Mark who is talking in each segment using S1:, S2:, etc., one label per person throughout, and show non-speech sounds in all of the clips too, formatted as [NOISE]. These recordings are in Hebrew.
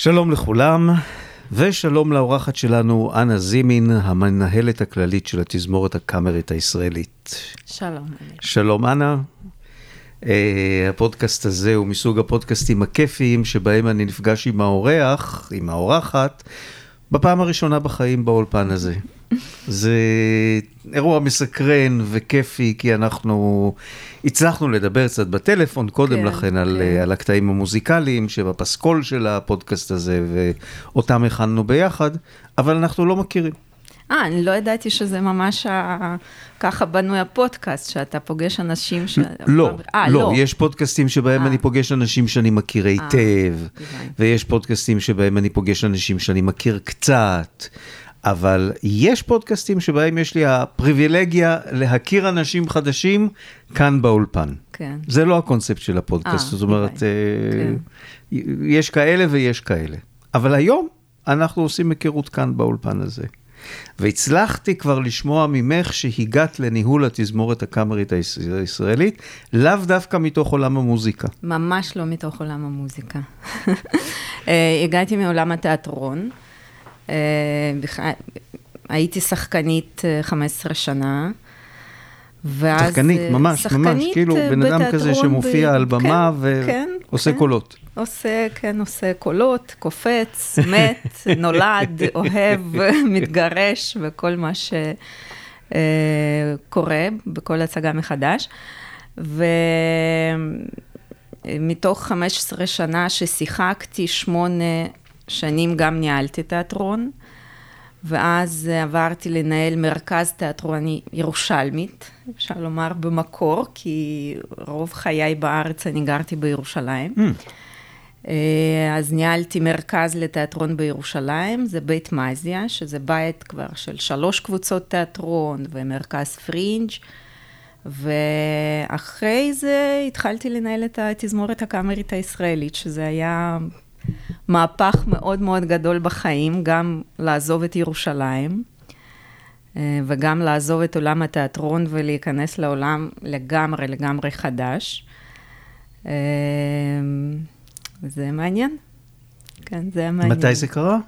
S1: שלום לכולם, ושלום לאורחת שלנו, אנה זימין, המנהלת הכללית של התזמורת הקאמרית הישראלית.
S2: שלום.
S1: שלום, אנה. Uh, הפודקאסט הזה הוא מסוג הפודקאסטים הכיפיים, שבהם אני נפגש עם האורח, עם האורחת, בפעם הראשונה בחיים באולפן הזה. זה אירוע מסקרן וכיפי, כי אנחנו הצלחנו לדבר קצת בטלפון קודם כן, לכן על, כן. על הקטעים המוזיקליים שבפסקול של הפודקאסט הזה, ואותם הכנו ביחד, אבל אנחנו לא מכירים.
S2: אה, אני לא ידעתי שזה ממש ה... ככה בנוי הפודקאסט, שאתה פוגש אנשים ש...
S1: לא, 아, אה, לא, לא, יש פודקאסטים שבהם 아. אני פוגש אנשים שאני מכיר היטב, ויש פודקאסטים שבהם אני פוגש אנשים שאני מכיר קצת. אבל יש פודקאסטים שבהם יש לי הפריבילגיה להכיר אנשים חדשים כאן באולפן.
S2: כן.
S1: זה לא הקונספט של הפודקאסט, 아, זאת אומרת, okay. אה, כן. יש כאלה ויש כאלה. אבל היום אנחנו עושים היכרות כאן באולפן הזה. והצלחתי כבר לשמוע ממך שהגעת לניהול התזמורת הקאמרית הישראלית, לאו דווקא מתוך עולם המוזיקה.
S2: ממש לא מתוך עולם המוזיקה. אה, הגעתי מעולם התיאטרון. אה, הייתי שחקנית 15 אה, שנה.
S1: ואז... שחקנית, ממש, שחקנית ממש, כאילו בן אדם כזה שמופיע ב... על במה כן, ועושה כן, קולות.
S2: עושה, כן, עושה קולות, קופץ, [LAUGHS] מת, נולד, אוהב, [LAUGHS] מתגרש, וכל מה שקורה בכל הצגה מחדש. ומתוך 15 שנה ששיחקתי, שמונה שנים גם ניהלתי תיאטרון, ואז עברתי לנהל מרכז תיאטרוני ירושלמית, אפשר לומר במקור, כי רוב חיי בארץ אני גרתי בירושלים. Mm. אז ניהלתי מרכז לתיאטרון בירושלים, זה בית מזיה, שזה בית כבר של שלוש קבוצות תיאטרון ומרכז פרינג', ואחרי זה התחלתי לנהל את התזמורת הקאמרית הישראלית, שזה היה מהפך מאוד מאוד גדול בחיים, גם לעזוב את ירושלים, אה, וגם לעזוב את עולם התיאטרון ולהיכנס לעולם לגמרי לגמרי חדש. זה מעניין. כן, זה היה מעניין.
S1: מתי זה קרה?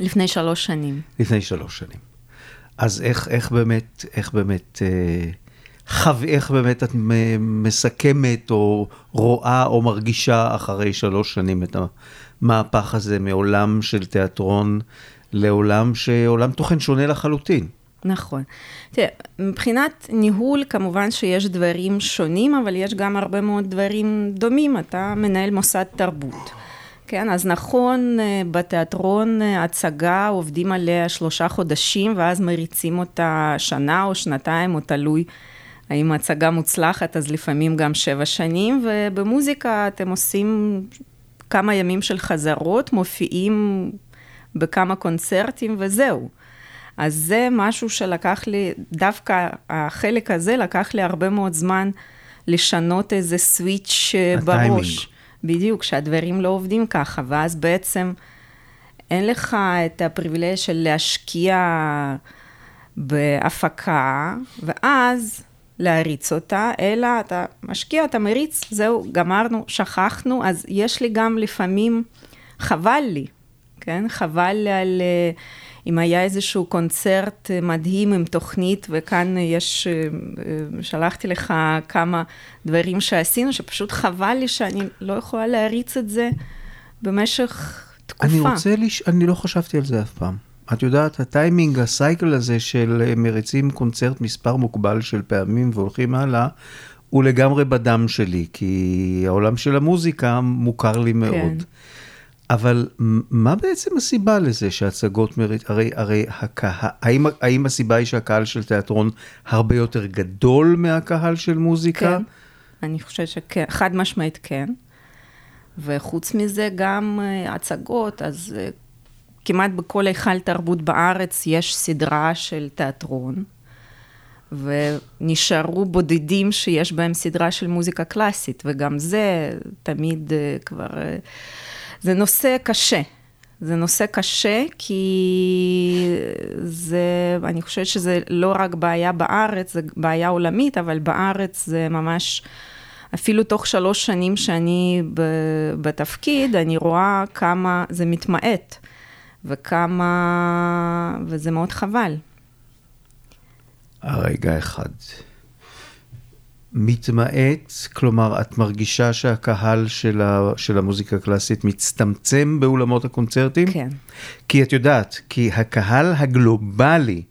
S2: לפני שלוש שנים.
S1: לפני שלוש שנים. אז איך, איך באמת, איך באמת, אה, חו... איך באמת את מסכמת או רואה או מרגישה אחרי שלוש שנים את המהפך הזה מעולם של תיאטרון לעולם שעולם תוכן שונה לחלוטין.
S2: נכון. תראה, מבחינת ניהול, כמובן שיש דברים שונים, אבל יש גם הרבה מאוד דברים דומים. אתה מנהל מוסד תרבות. כן, אז נכון, אה, בתיאטרון אה, הצגה עובדים עליה שלושה חודשים, ואז מריצים אותה שנה או שנתיים, או תלוי האם ההצגה מוצלחת, אז לפעמים גם שבע שנים, ובמוזיקה אתם עושים כמה ימים של חזרות, מופיעים בכמה קונצרטים וזהו. אז זה משהו שלקח לי, דווקא החלק הזה לקח לי הרבה מאוד זמן לשנות איזה סוויץ' אה, בראש. בדיוק, שהדברים לא עובדים ככה, ואז בעצם אין לך את הפריבילגיה של להשקיע בהפקה, ואז להריץ אותה, אלא אתה משקיע, אתה מריץ, זהו, גמרנו, שכחנו, אז יש לי גם לפעמים, חבל לי, כן? חבל לי על... אה, אם היה איזשהו קונצרט מדהים עם תוכנית, וכאן יש, אה, אה, שלחתי לך כמה דברים שעשינו, שפשוט חבל לי שאני לא יכולה להריץ את זה במשך תקופה.
S1: אני רוצה, לש... אני לא חשבתי על זה אף פעם. את יודעת, הטיימינג, הסייקל הזה של אה, מריצים קונצרט מספר מוגבל של פעמים והולכים הלאה, הוא לגמרי בדם שלי, כי העולם של המוזיקה מוכר לי מאוד. כן. אבל מה בעצם הסיבה לזה שהצגות מריץ, הרי, הרי הקהל, האם, האם הסיבה היא שהקהל של תיאטרון הרבה יותר גדול מהקהל של מוזיקה?
S2: כן, אני חושבת שכן, חד משמעית כן. וחוץ מזה גם אה, הצגות, אז אה, כמעט בכל היכל תרבות בארץ יש סדרה של תיאטרון, ונשארו בודדים שיש בהם סדרה של מוזיקה קלאסית, וגם זה תמיד אה, כבר... זה נושא קשה. זה נושא קשה, כי זה, אני חושבת שזה לא רק בעיה בארץ, זה בעיה עולמית, אבל בארץ זה ממש... אפילו תוך שלוש שנים שאני בתפקיד, אני רואה כמה זה מתמעט, וכמה... וזה מאוד חבל.
S1: הרגע אחד. מתמעט, כלומר, את מרגישה שהקהל של, ה, של המוזיקה הקלאסית מצטמצם באולמות הקונצרטים?
S2: כן.
S1: כי את יודעת, כי הקהל הגלובלי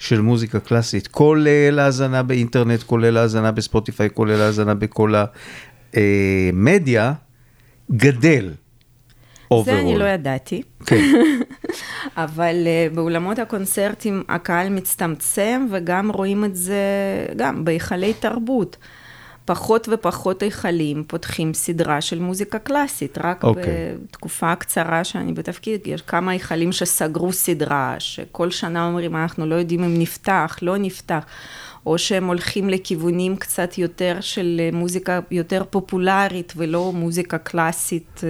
S1: של מוזיקה קלאסית, כולל האזנה באינטרנט, כולל האזנה בספוטיפיי, כולל האזנה בכל המדיה, גדל.
S2: זה אני לא ידעתי.
S1: כן. [LAUGHS]
S2: אבל uh, באולמות הקונצרטים הקהל מצטמצם, וגם רואים את זה, גם בהיכלי תרבות. פחות ופחות היכלים פותחים סדרה של מוזיקה קלאסית. רק okay.
S1: אוקיי.
S2: בתקופה הקצרה שאני בתפקיד, יש כמה היכלים שסגרו סדרה, שכל שנה אומרים, אנחנו לא יודעים אם נפתח, לא נפתח. או שהם הולכים לכיוונים קצת יותר של אה, מוזיקה יותר פופולרית ולא מוזיקה קלאסית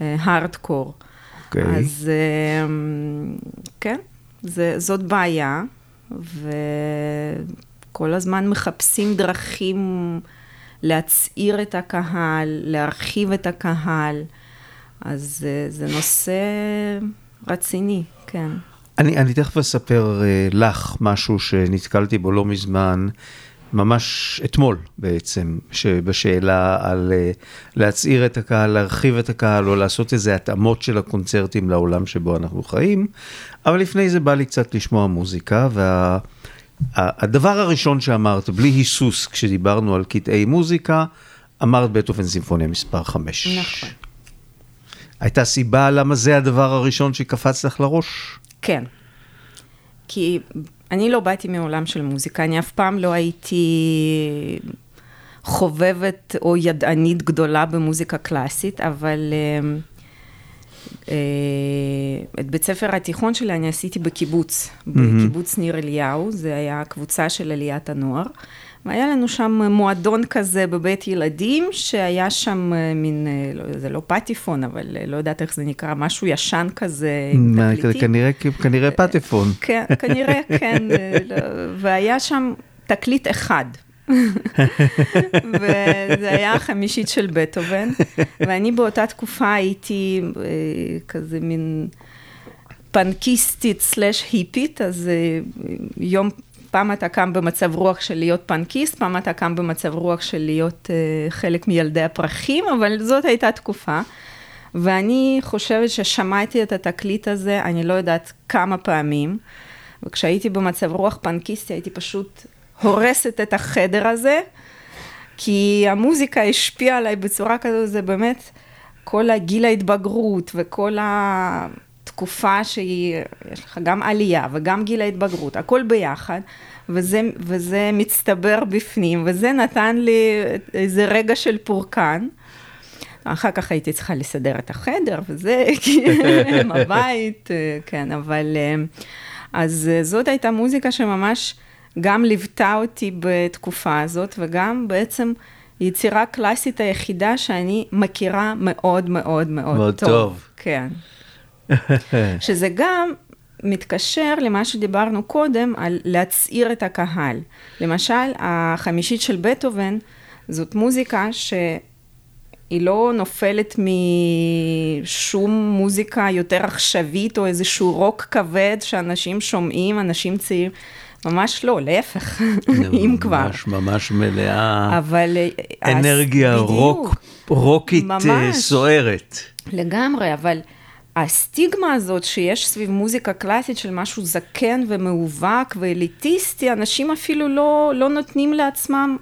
S2: הארדקור. Uh,
S1: אוקיי. Okay.
S2: אז אמ, כן, זה, זאת בעיה, וכל הזמן מחפשים דרכים להצעיר את הקהל, להרחיב את הקהל, אז אה, זה נושא רציני, כן.
S1: אני, אני תכף אספר uh, לך משהו שנתקלתי בו לא מזמן. ממש אתמול בעצם, בשאלה על אה, להצעיר את הקהל, להרחיב את הקהל, או לעשות איזה התאמות של הקונצרטים לעולם שבו אנחנו חיים. אבל לפני זה בא לי קצת לשמוע מוזיקה, והדבר וה, הראשון שאמרת, בלי היסוס, כשדיברנו על קטעי מוזיקה, אמרת בטהובן סימפוניה מספר 5.
S2: נכון.
S1: הייתה סיבה למה זה הדבר הראשון שקפץ לך לראש?
S2: כן. כי אני לא באתי מעולם של מוזיקה, אני אף פעם לא הייתי חובבת או ידענית גדולה במוזיקה קלאסית, אבל אה, אה, את בית ספר התיכון שלי אני עשיתי בקיבוץ, mm-hmm. בקיבוץ ניר אליהו, זה היה קבוצה של עליית הנוער. והיה לנו שם מועדון כזה בבית ילדים, שהיה שם אה, מין, אה, לא, זה לא פטיפון, אבל אה, לא יודעת איך זה נקרא, משהו ישן כזה עם תקליטים.
S1: כנראה, כנראה פטיפון. [LAUGHS]
S2: כן, כנראה, כן, לא, והיה שם תקליט אחד. [LAUGHS] וזה היה החמישית של בטהובן, ואני באותה תקופה הייתי כזה מין פנקיסטית סלאש היפית, אז יום פעם אתה קם במצב רוח של להיות פנקיסט, פעם אתה קם במצב רוח של להיות uh, חלק מילדי הפרחים, אבל זאת הייתה תקופה. ואני חושבת ששמעתי את התקליט הזה, אני לא יודעת כמה פעמים, וכשהייתי במצב רוח פנקיסטי הייתי פשוט הורסת את החדר הזה, כי המוזיקה השפיעה עליי בצורה כזו, זה באמת כל הגיל ההתבגרות וכל ה... תקופה שהיא, יש לך גם עלייה וגם גיל ההתבגרות, הכל ביחד, וזה, וזה מצטבר בפנים, וזה נתן לי איזה רגע של פורקן. אחר כך הייתי צריכה לסדר את החדר וזה, [LAUGHS] עם הבית, כן, אבל... אז זאת הייתה מוזיקה שממש גם ליוותה אותי בתקופה הזאת, וגם בעצם יצירה קלאסית היחידה שאני מכירה מאוד מאוד מאוד, מאוד טוב. טוב. כן. [LAUGHS] שזה גם מתקשר למה שדיברנו קודם, על להצעיר את הקהל. למשל, החמישית של בטהובן, זאת מוזיקה שהיא לא נופלת משום מוזיקה יותר עכשווית, או איזשהו רוק כבד שאנשים שומעים, אנשים צעירים. ממש לא, להפך, [LAUGHS] אם כבר.
S1: ממש ממש מלאה.
S2: אבל...
S1: אה, אנרגיה רוק, רוקית אה, ממש, סוערת.
S2: לגמרי, אבל הסטיגמה הזאת שיש סביב מוזיקה קלאסית של משהו זקן ומאובק ואליטיסטי, אנשים אפילו לא, לא נותנים לעצמם.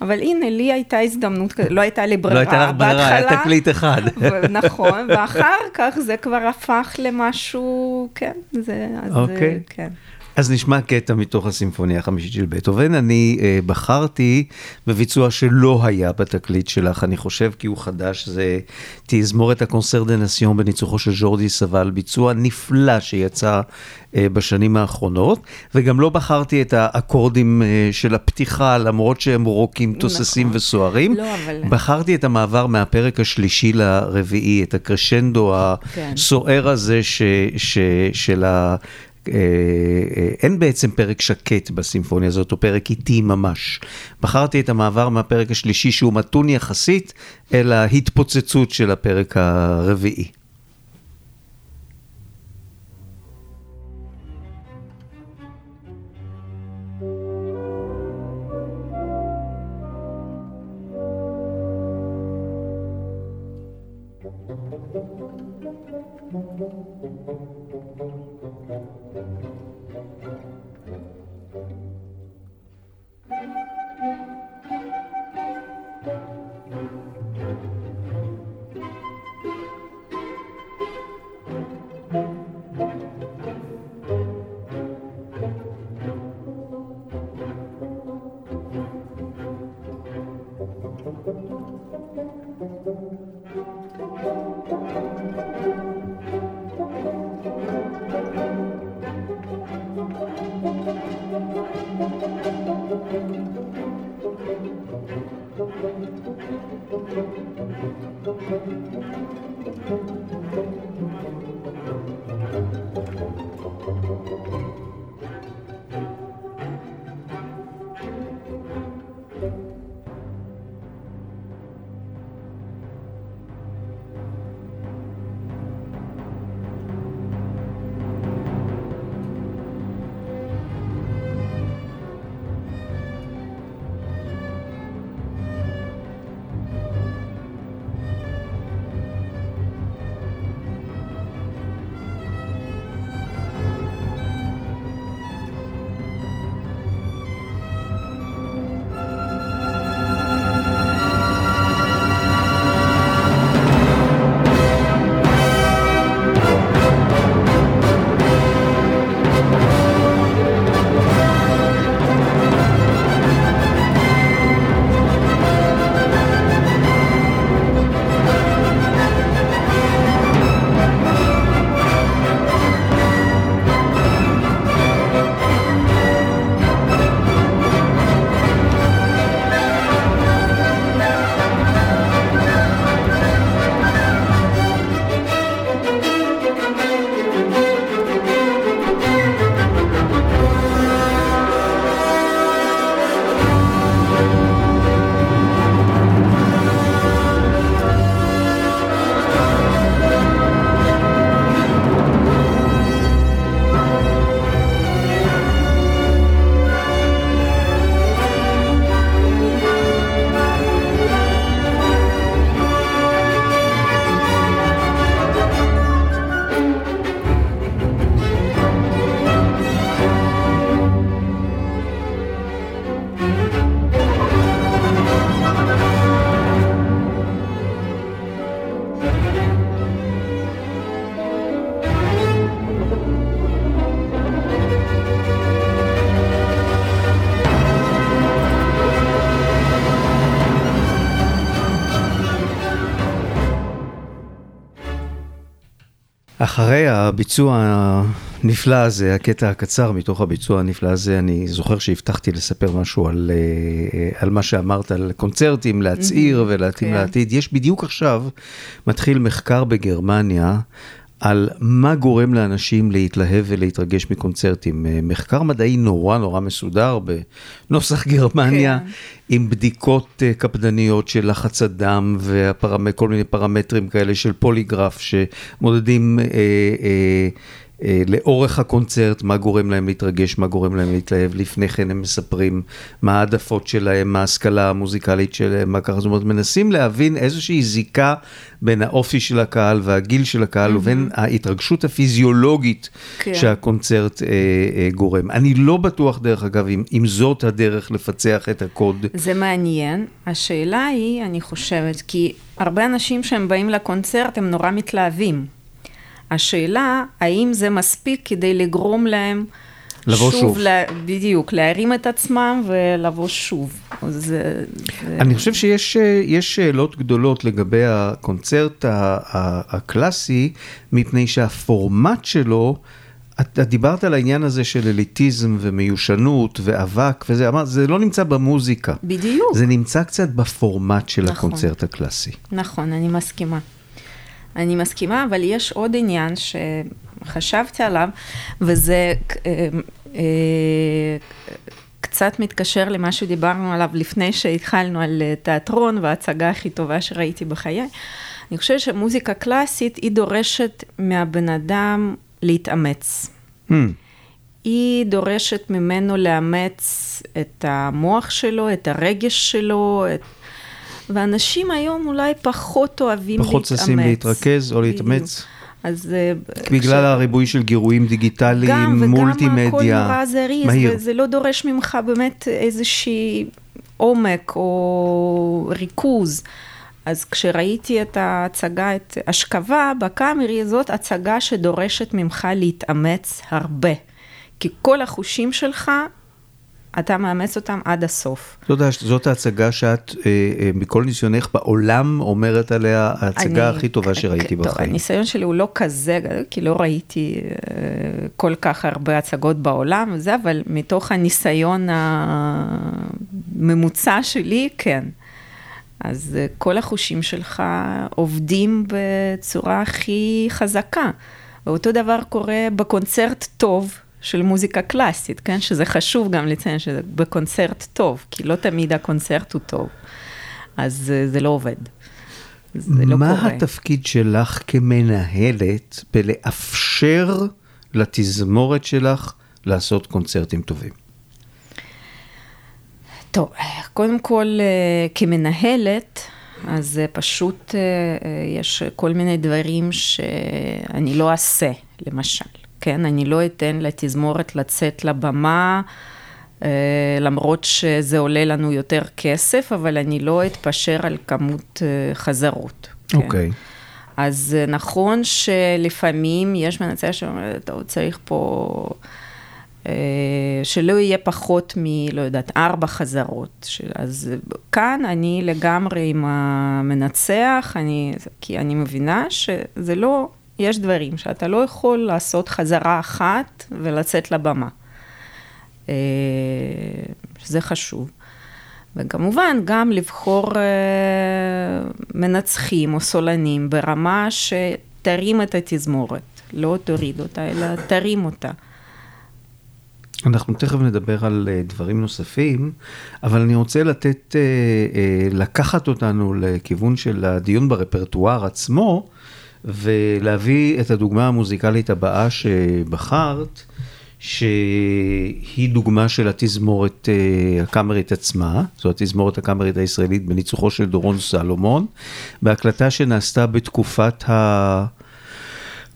S2: אבל הנה, לי הייתה הזדמנות לא הייתה לי ברירה.
S1: לא הייתה לך ברירה, היה תקליט אחד.
S2: נכון, ואחר כך זה כבר הפך למשהו, כן, זה, אז
S1: אוקיי.
S2: כן.
S1: אז נשמע קטע מתוך הסימפוניה החמישית של בטהובן. אני אה, בחרתי בביצוע שלא היה בתקליט שלך, אני חושב כי הוא חדש, זה תזמורת הקונסר דה נסיון בניצוחו של ז'ורדי סבל, ביצוע נפלא שיצא אה, בשנים האחרונות, וגם לא בחרתי את האקורדים אה, של הפתיחה, למרות שהם רוקים תוססים נכון. וסוערים.
S2: לא, אבל...
S1: בחרתי את המעבר מהפרק השלישי לרביעי, את הקרשנדו כן. הסוער הזה ש, ש, של ה... אה, אה, אין בעצם פרק שקט בסימפוניה הזאת, או פרק איטי ממש. בחרתי את המעבר מהפרק השלישי, שהוא מתון יחסית, אל ההתפוצצות של הפרק הרביעי. אחרי הביצוע הנפלא הזה, הקטע הקצר מתוך הביצוע הנפלא הזה, אני זוכר שהבטחתי לספר משהו על, אה, על מה שאמרת, על קונצרטים, להצעיר ולהתאים okay. כן. לעתיד. יש בדיוק עכשיו, מתחיל מחקר בגרמניה. על מה גורם לאנשים להתלהב ולהתרגש מקונצרטים. אה, מחקר מדעי נורא נורא מסודר בנוסח [LAUGHS] גרמניה, כן. עם בדיקות אה, קפדניות של לחץ הדם וכל מיני פרמטרים כאלה של פוליגרף שמודדים אה, אה, אה, לאורך הקונצרט, מה גורם להם להתרגש, מה גורם להם להתלהב. לפני כן הם מספרים מה העדפות שלהם, מה ההשכלה המוזיקלית שלהם, מה ככה. זאת אומרת, מנסים להבין איזושהי זיקה בין האופי של הקהל והגיל של הקהל, mm-hmm. ובין ההתרגשות הפיזיולוגית כן. שהקונצרט אה, אה, גורם. אני לא בטוח, דרך אגב, אם, אם זאת הדרך לפצח את הקוד.
S2: זה מעניין. השאלה היא, אני חושבת, כי הרבה אנשים שהם באים לקונצרט, הם נורא מתלהבים. השאלה, האם זה מספיק כדי לגרום להם
S1: לבוא שוב, שוב.
S2: לה, בדיוק, להרים את עצמם ולבוא שוב. זה,
S1: זה... אני חושב שיש שאלות גדולות לגבי הקונצרט הקלאסי, מפני שהפורמט שלו, את, את דיברת על העניין הזה של אליטיזם ומיושנות ואבק וזה, אמרת, זה לא נמצא במוזיקה.
S2: בדיוק.
S1: זה נמצא קצת בפורמט של נכון, הקונצרט הקלאסי.
S2: נכון, אני מסכימה. אני מסכימה, אבל יש עוד עניין חשבתי עליו, וזה אה, אה, קצת מתקשר למה שדיברנו עליו לפני שהתחלנו על אה, תיאטרון וההצגה הכי טובה שראיתי בחיי. אני חושבת שמוזיקה קלאסית היא דורשת מהבן אדם להתאמץ. Mm. היא דורשת ממנו לאמץ את המוח שלו, את הרגש שלו, את... ואנשים היום אולי פחות אוהבים
S1: פחות להתאמץ. פחות ששים להתרכז או להתאמץ.
S2: אז... אה,
S1: בגלל ש... הריבוי של גירויים דיגיטליים, גם, מולטימדיה,
S2: מהיר. גם, וגם הכל נורא זריז, וזה לא דורש ממך באמת איזושהי עומק או ריכוז. אז כשראיתי את ההצגה, את אשכבה בקאמרי, זאת הצגה שדורשת ממך להתאמץ הרבה. כי כל החושים שלך, אתה מאמץ אותם עד הסוף.
S1: זאת, זאת ההצגה שאת, אה, אה, מכל ניסיונך בעולם, אומרת עליה, ההצגה אני, הכי טובה שראיתי טוב, בחיים.
S2: הניסיון שלי הוא לא כזה, כי לא ראיתי אה, כל כך הרבה הצגות בעולם, וזה, אבל מתוך הניסיון הממוצע שלי, כן. אז כל החושים שלך עובדים בצורה הכי חזקה. ואותו דבר קורה בקונצרט טוב של מוזיקה קלאסית, כן? שזה חשוב גם לציין שזה בקונצרט טוב, כי לא תמיד הקונצרט הוא טוב. אז אה, זה לא עובד.
S1: זה לא מה קורה. התפקיד שלך כמנהלת בלאפשר לתזמורת שלך לעשות קונצרטים טובים?
S2: טוב, קודם כל, אה, כמנהלת, אז פשוט אה, יש כל מיני דברים שאני לא אעשה, למשל. כן, אני לא אתן לתזמורת לצאת לבמה, אה, למרות שזה עולה לנו יותר כסף, אבל אני לא אתפשר על כמות חזרות.
S1: כן? אוקיי. Okay.
S2: אז נכון שלפעמים יש מנצח שאומר, אתה צריך פה... אה, שלא יהיה פחות מ... לא יודעת, ארבע חזרות. אז כאן אני לגמרי עם המנצח, אני, כי אני מבינה שזה לא, יש דברים שאתה לא יכול לעשות חזרה אחת ולצאת לבמה. אה, זה חשוב. וכמובן, גם לבחור אה, מנצחים או סולנים ברמה שתרים את התזמורת, לא תוריד אותה, אלא תרים אותה.
S1: אנחנו תכף נדבר על אה, דברים נוספים, אבל אני רוצה לתת, אה, אה, לקחת אותנו לכיוון של הדיון ברפרטואר עצמו, ולהביא את הדוגמה המוזיקלית הבאה שבחרת, שהיא דוגמה של התזמורת הקאמרית עצמה, זו התזמורת הקאמרית הישראלית בניצוחו של דורון סלומון, בהקלטה שנעשתה בתקופת ה...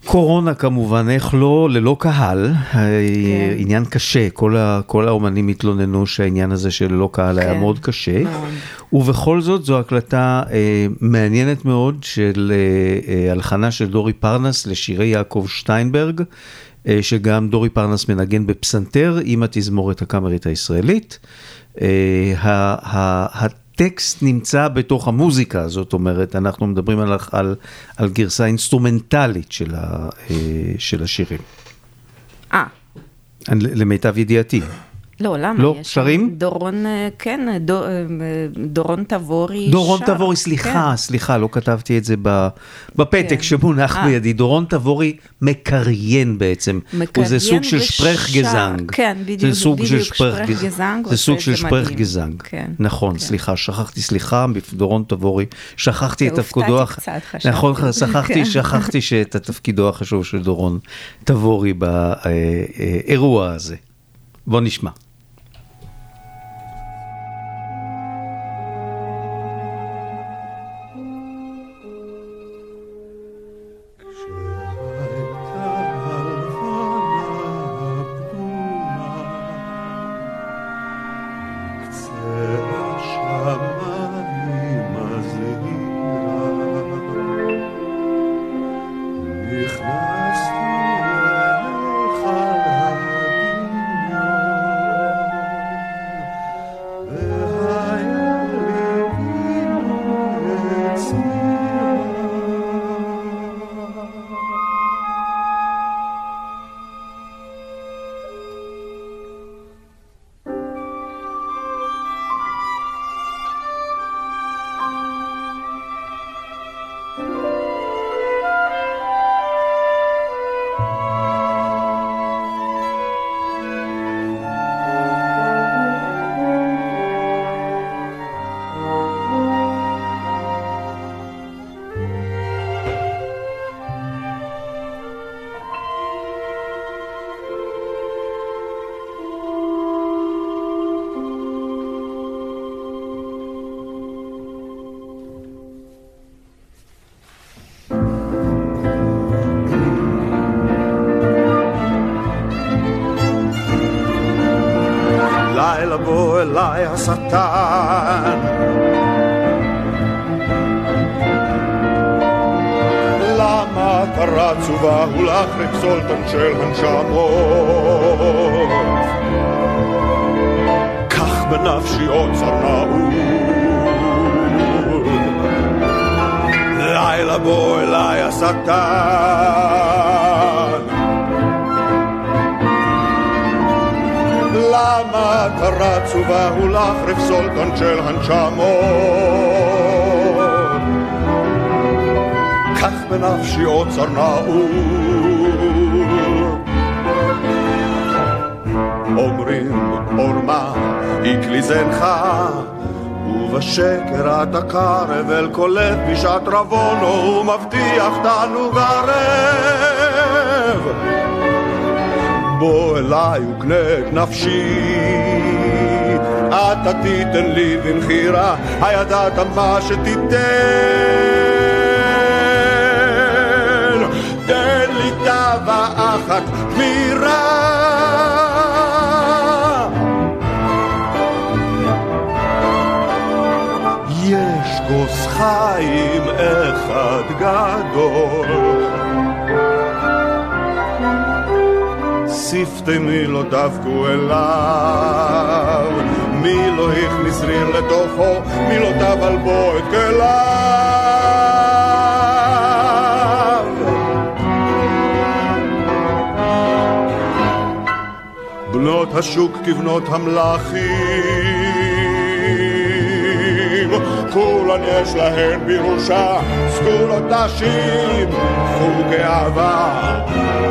S1: קורונה כמובן, איך לא, ללא קהל, כן. עניין קשה, כל, ה, כל האומנים התלוננו שהעניין הזה של ללא קהל כן. היה מאוד קשה, מאוד. ובכל זאת זו הקלטה אה, מעניינת מאוד של אה, אה, הלחנה של דורי פרנס לשירי יעקב שטיינברג, אה, שגם דורי פרנס מנגן בפסנתר עם התזמורת הקאמרית הישראלית. אה, הטקסט נמצא בתוך המוזיקה, זאת אומרת, אנחנו מדברים על, על, על גרסה אינסטרומנטלית של, ה, אה, של השירים.
S2: אה.
S1: למיטב ידיעתי.
S2: לא, למה?
S1: לא, שרים?
S2: דורון, אה, כן, דור, אה, דורון תבורי
S1: דורון שר. תבורי, סליחה, כן. סליחה, לא כתבתי את זה בפתק כן. שמונח 아. בידי. דורון תבורי מקריין בעצם. מקריין וזה סוג של שפרך גזנג.
S2: כן, בדיוק, זה סוג בדיוק, של שפרך גזנג.
S1: זה סוג של שפרך גזנג. כן. נכון, כן. סליחה, שכחתי, סליחה, דורון תבורי, שכחתי את תפקודו.
S2: הופתעתי קצת, חשבתי.
S1: נכון, [LAUGHS] שכחתי, כן. שכחתי שאת התפקידו החשוב של דורון תבורי באירוע הזה. בוא נשמע.
S3: אליי השטן. למה אתה רץ ובאו לך לפסולטון של הנשמות? קח בנפשי עוצר נעול. לילה בוא אליי השטן. רץ ובאו לך לפסולטון של הנשמות? קח בנפשי עוצר נעול. אומרים עורמה יקלי זנך, ובשקר אתה קרב אל קולט בשעת רבונו, ומבטיח תענוג ערב. בוא אליי וקנה את נפשי, אתה תיתן לי במחירה, הידעת מה שתיתן. תן לי תאווה אחת גמירה. יש כוס חיים אחד גדול. שפתי מי לא דבקו אליו, מי לא הכניס ריר לתוכו, מי לא טבל בו את כליו. בנות השוק כבנות המלאכים, כולן יש להן בירושה סגולות נשים, חוג אהבה,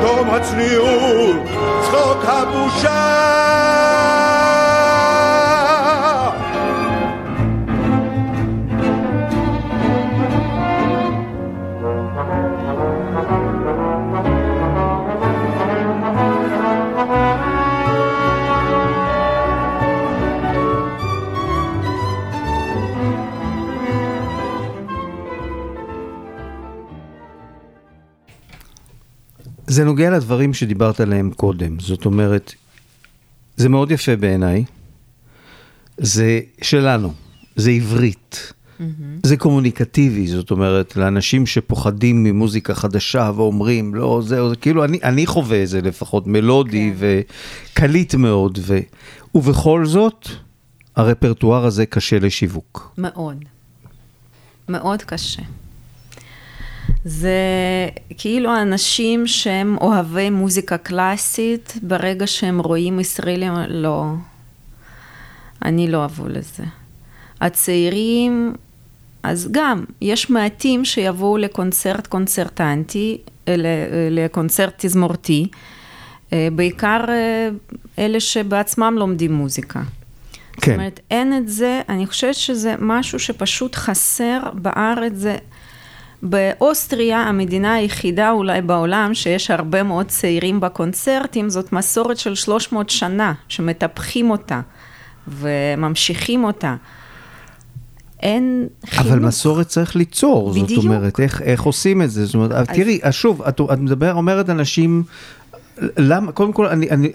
S3: תום הצניעות, צחוק הבושה.
S1: זה נוגע לדברים שדיברת עליהם קודם, זאת אומרת, זה מאוד יפה בעיניי, זה שלנו, זה עברית, mm-hmm. זה קומוניקטיבי, זאת אומרת, לאנשים שפוחדים ממוזיקה חדשה ואומרים, לא, זהו, זה כאילו, אני, אני חווה את זה לפחות, מלודי כן. וקליט מאוד, ו, ובכל זאת, הרפרטואר הזה קשה לשיווק.
S2: מאוד. מאוד קשה. זה כאילו אנשים שהם אוהבי מוזיקה קלאסית, ברגע שהם רואים ישראלים, לא, אני לא אבוא לזה. הצעירים, אז גם, יש מעטים שיבואו לקונצרט קונצרטנטי, לקונצרט תזמורתי, בעיקר אלה שבעצמם לומדים מוזיקה. כן. זאת אומרת, אין את זה, אני חושבת שזה משהו שפשוט חסר בארץ, זה... באוסטריה, המדינה היחידה אולי בעולם שיש הרבה מאוד צעירים בקונצרטים, זאת מסורת של 300 שנה, שמטפחים אותה וממשיכים אותה. אין
S1: חינוך. אבל מסורת צריך ליצור, בדיוק. זאת אומרת, איך, איך עושים את זה? זאת אומרת, אז... תראי, שוב, את, את מדבר, אומרת אנשים, למה, קודם כל, אני, אני,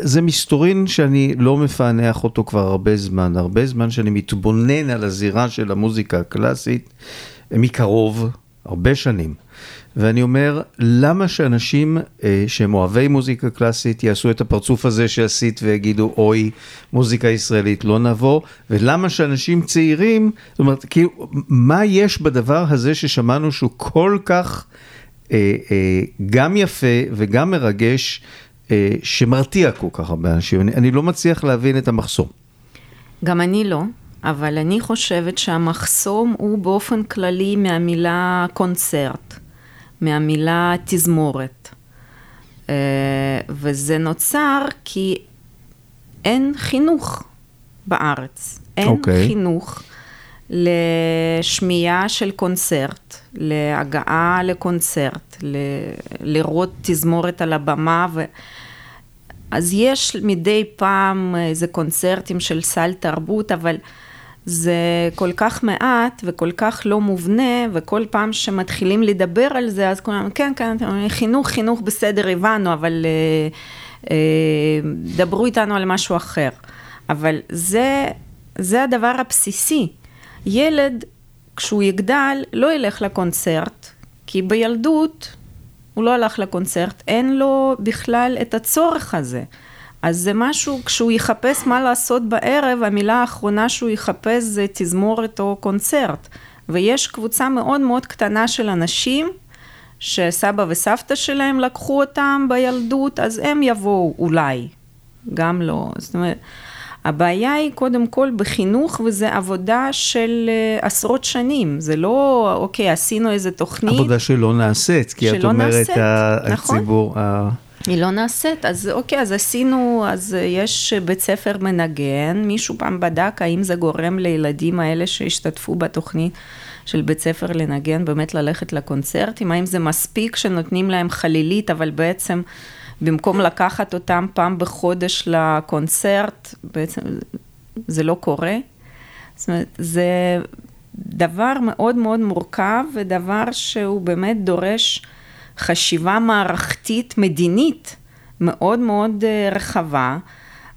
S1: זה מסתורין שאני לא מפענח אותו כבר הרבה זמן, הרבה זמן שאני מתבונן על הזירה של המוזיקה הקלאסית מקרוב. הרבה שנים. ואני אומר, למה שאנשים אה, שהם אוהבי מוזיקה קלאסית יעשו את הפרצוף הזה שעשית ויגידו, אוי, מוזיקה ישראלית, לא נבוא, ולמה שאנשים צעירים, זאת אומרת, כאילו, מה יש בדבר הזה ששמענו שהוא כל כך אה, אה, גם יפה וגם מרגש, אה, שמרתיע כל כך הרבה אנשים? אני, אני לא מצליח להבין את המחסום.
S2: גם אני לא. אבל אני חושבת שהמחסום הוא באופן כללי מהמילה קונצרט, מהמילה תזמורת. אה, וזה נוצר כי אין חינוך בארץ. אין okay. אוקיי. חינוך לשמיעה של קונצרט, להגעה לקונצרט, ל... לראות תזמורת על הבמה. ו... אז יש מדי פעם איזה קונצרטים של סל תרבות, אבל זה כל כך מעט וכל כך לא מובנה, וכל פעם שמתחילים לדבר על זה, אז כולם, כן, כן, חינוך, חינוך בסדר, הבנו, אבל אה, אה, דברו איתנו על משהו אחר. אבל זה זה הדבר הבסיסי. ילד, כשהוא יגדל, לא ילך לקונצרט, כי בילדות הוא לא הלך לקונצרט, אין לו בכלל את הצורך הזה. אז זה משהו, כשהוא יחפש מה לעשות בערב, המילה האחרונה שהוא יחפש זה תזמורת או קונצרט. ויש קבוצה מאוד מאוד קטנה של אנשים שסבא וסבתא שלהם לקחו אותם בילדות, אז הם יבואו אולי, גם לא. זאת אומרת, הבעיה היא קודם כל בחינוך, וזה עבודה של uh, עשרות שנים. זה לא, אוקיי, עשינו איזה תוכנית.
S1: עבודה שלא נעשית, כי את אומרת, נעשית, נכון.
S2: היא לא נעשית, אז אוקיי, אז עשינו, אז יש בית ספר מנגן, מישהו פעם בדק האם זה גורם לילדים האלה שהשתתפו בתוכנית של בית ספר לנגן, באמת ללכת לקונצרטים, האם זה מספיק שנותנים להם חלילית, אבל בעצם במקום לקחת אותם פעם בחודש לקונצרט, בעצם זה לא קורה. זאת אומרת, זה דבר מאוד מאוד מורכב ודבר שהוא באמת דורש חשיבה מערכתית מדינית מאוד מאוד אה, רחבה.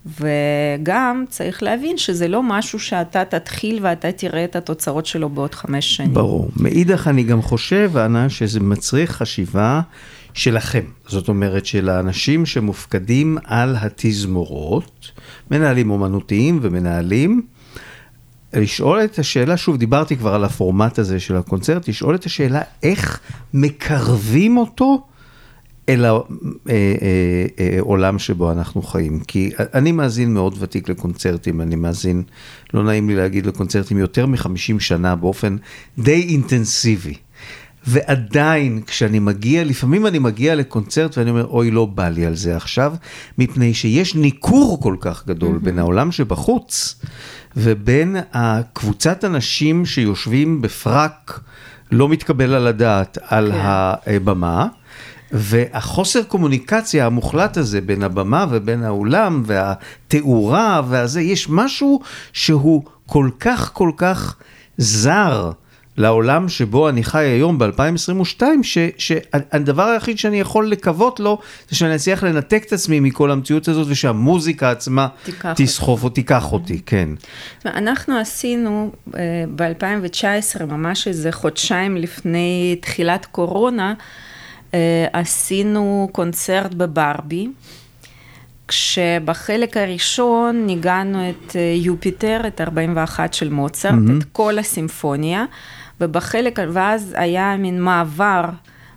S2: וגם צריך להבין שזה לא משהו שאתה תתחיל ואתה תראה את התוצאות שלו בעוד חמש שנים.
S1: ברור. מאידך אני גם חושב, אנה, שזה מצריך חשיבה שלכם. זאת אומרת, של האנשים שמופקדים על התזמורות, מנהלים אומנותיים ומנהלים, לשאול את השאלה, שוב, דיברתי כבר על הפורמט הזה של הקונצרט, לשאול את השאלה איך מקרבים אותו אל העולם אה, אה, שבו אנחנו חיים. כי אני מאזין מאוד ותיק לקונצרטים, אני מאזין, לא נעים לי להגיד לקונצרטים, יותר מ-50 שנה באופן די אינטנסיבי. ועדיין, כשאני מגיע, לפעמים אני מגיע לקונצרט ואני אומר, אוי, לא בא לי על זה עכשיו, מפני שיש ניכור כל כך גדול mm-hmm. בין העולם שבחוץ ובין הקבוצת אנשים שיושבים בפרק לא מתקבל על הדעת על כן. הבמה. והחוסר קומוניקציה המוחלט הזה בין הבמה ובין האולם והתאורה והזה, יש משהו שהוא כל כך כל כך זר לעולם שבו אני חי היום ב-2022, שהדבר היחיד שאני יכול לקוות לו, זה שאני אצליח לנתק את עצמי מכל המציאות הזאת, ושהמוזיקה עצמה תסחוף או תיקח אותי, כן.
S2: אנחנו עשינו אה, ב-2019, ממש איזה חודשיים לפני תחילת קורונה, אה, עשינו קונצרט בברבי. כשבחלק הראשון ניגענו את אה, יופיטר, את 41 של מוצרט, mm-hmm. את כל הסימפוניה, ובחלק, ואז היה מין מעבר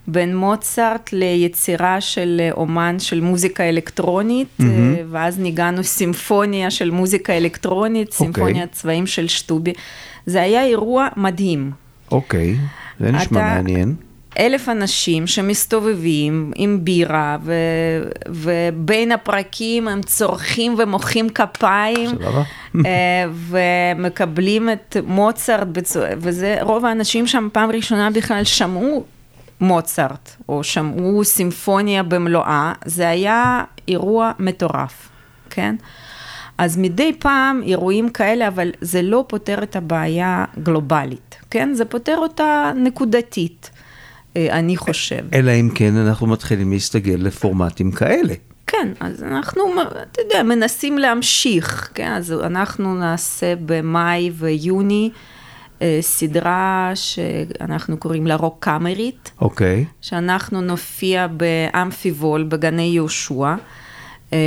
S2: בין מוצרט ליצירה של אה, אומן של מוזיקה אלקטרונית, mm-hmm. ואז ניגענו סימפוניה של מוזיקה אלקטרונית, okay. אוקיי. סימפוניה צבעים של שטובי. זה היה אירוע מדהים.
S1: אוקיי, okay. זה נשמע אתה, מעניין.
S2: אלף אנשים שמסתובבים עם בירה, ו, ובין הפרקים הם צורכים ומוחאים כפיים, אה, ומקבלים את מוצרט, וזה, רוב האנשים שם פעם ראשונה בכלל שמעו מוצרט, או שמעו סימפוניה במלואה, זה היה אירוע מטורף, כן? אז מדי פעם אירועים כאלה, אבל זה לא פותר את הבעיה גלובלית, כן? זה פותר אותה נקודתית. אה, אני חושב.
S1: אלא אם כן אנחנו מתחילים להסתגל לפורמטים כאלה.
S2: כן, אז אנחנו, אתה יודע, מנסים להמשיך, כן, אז אנחנו נעשה במאי ויוני אה, סדרה שאנחנו קוראים לה רוק קאמרית.
S1: אוקיי. Okay.
S2: שאנחנו נופיע באמפיבול בגני יהושע. אה,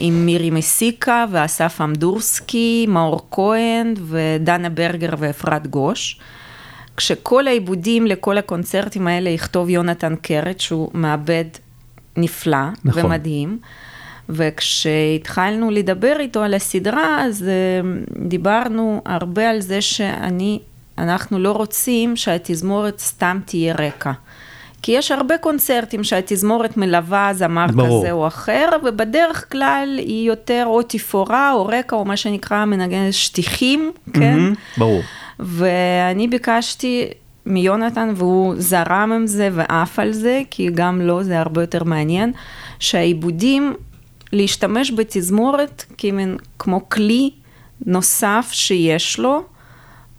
S2: עם מירי מסיקה ואסף אמדורסקי, מאור כהן ודנה ברגר ואפרת גוש. כשכל העיבודים לכל הקונצרטים האלה יכתוב יונתן קרת, שהוא מעבד נפלא נכון. ומדהים. וכשהתחלנו לדבר איתו על הסדרה, אז uh, דיברנו הרבה על זה שאני, אנחנו לא רוצים שהתזמורת סתם תהיה רקע. כי יש הרבה קונצרטים שהתזמורת מלווה זמר ברור. כזה או אחר, ובדרך כלל היא יותר או תפאורה או רקע או מה שנקרא מנגנת שטיחים, כן?
S1: Mm-hmm, ברור.
S2: ואני ביקשתי מיונתן, והוא זרם עם זה ועף על זה, כי גם לו זה הרבה יותר מעניין, שהעיבודים, להשתמש בתזמורת כמין, כמו כלי נוסף שיש לו,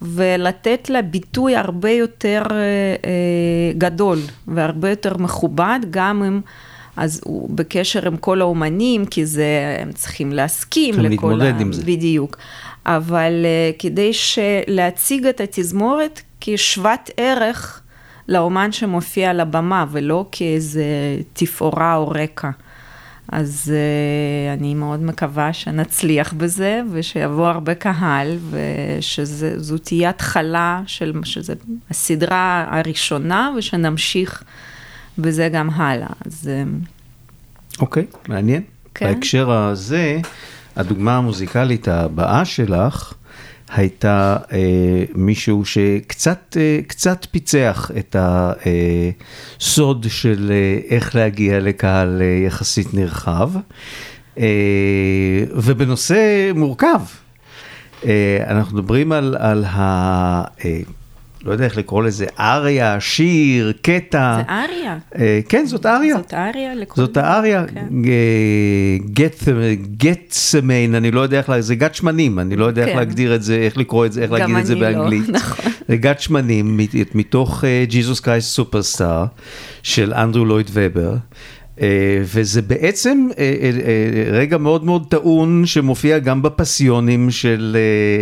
S2: ולתת לה ביטוי הרבה יותר אה, אה, גדול והרבה יותר מכובד, גם אם... אז הוא בקשר עם כל האומנים, כי זה, הם צריכים להסכים
S1: לכל ה... עם זה.
S2: בדיוק. אבל אה, כדי להציג את התזמורת כשוות ערך לאומן שמופיע על הבמה, ולא כאיזה תפאורה או רקע. אז uh, אני מאוד מקווה שנצליח בזה, ושיבוא הרבה קהל, ושזו תהיה התחלה של, שזה הסדרה הראשונה, ושנמשיך בזה גם הלאה. אז... אה,
S1: אוקיי, okay, מעניין. כן. בהקשר הזה, הדוגמה המוזיקלית הבאה שלך, הייתה אה, מישהו שקצת אה, קצת פיצח את הסוד של אה, איך להגיע לקהל אה, יחסית נרחב, אה, ובנושא מורכב. אה, אנחנו מדברים על, על ה... אה, לא יודע איך לקרוא לזה, אריה, שיר, קטע.
S2: זה אריה.
S1: אה, כן, זאת אריה.
S2: זאת אריה לכל...
S1: זאת האריה. גטסמיין, אני לא יודע איך, זה גת שמנים, אני לא יודע איך כן. להגדיר את זה, איך לקרוא את זה, איך להגיד את זה באנגלית. גם אני לא, נכון. זה גת שמנים, מתוך ג'יזוס קרייסט סופרסטאר של אנדרו לויד ובר. אה, וזה בעצם אה, אה, רגע מאוד מאוד טעון שמופיע גם בפסיונים של,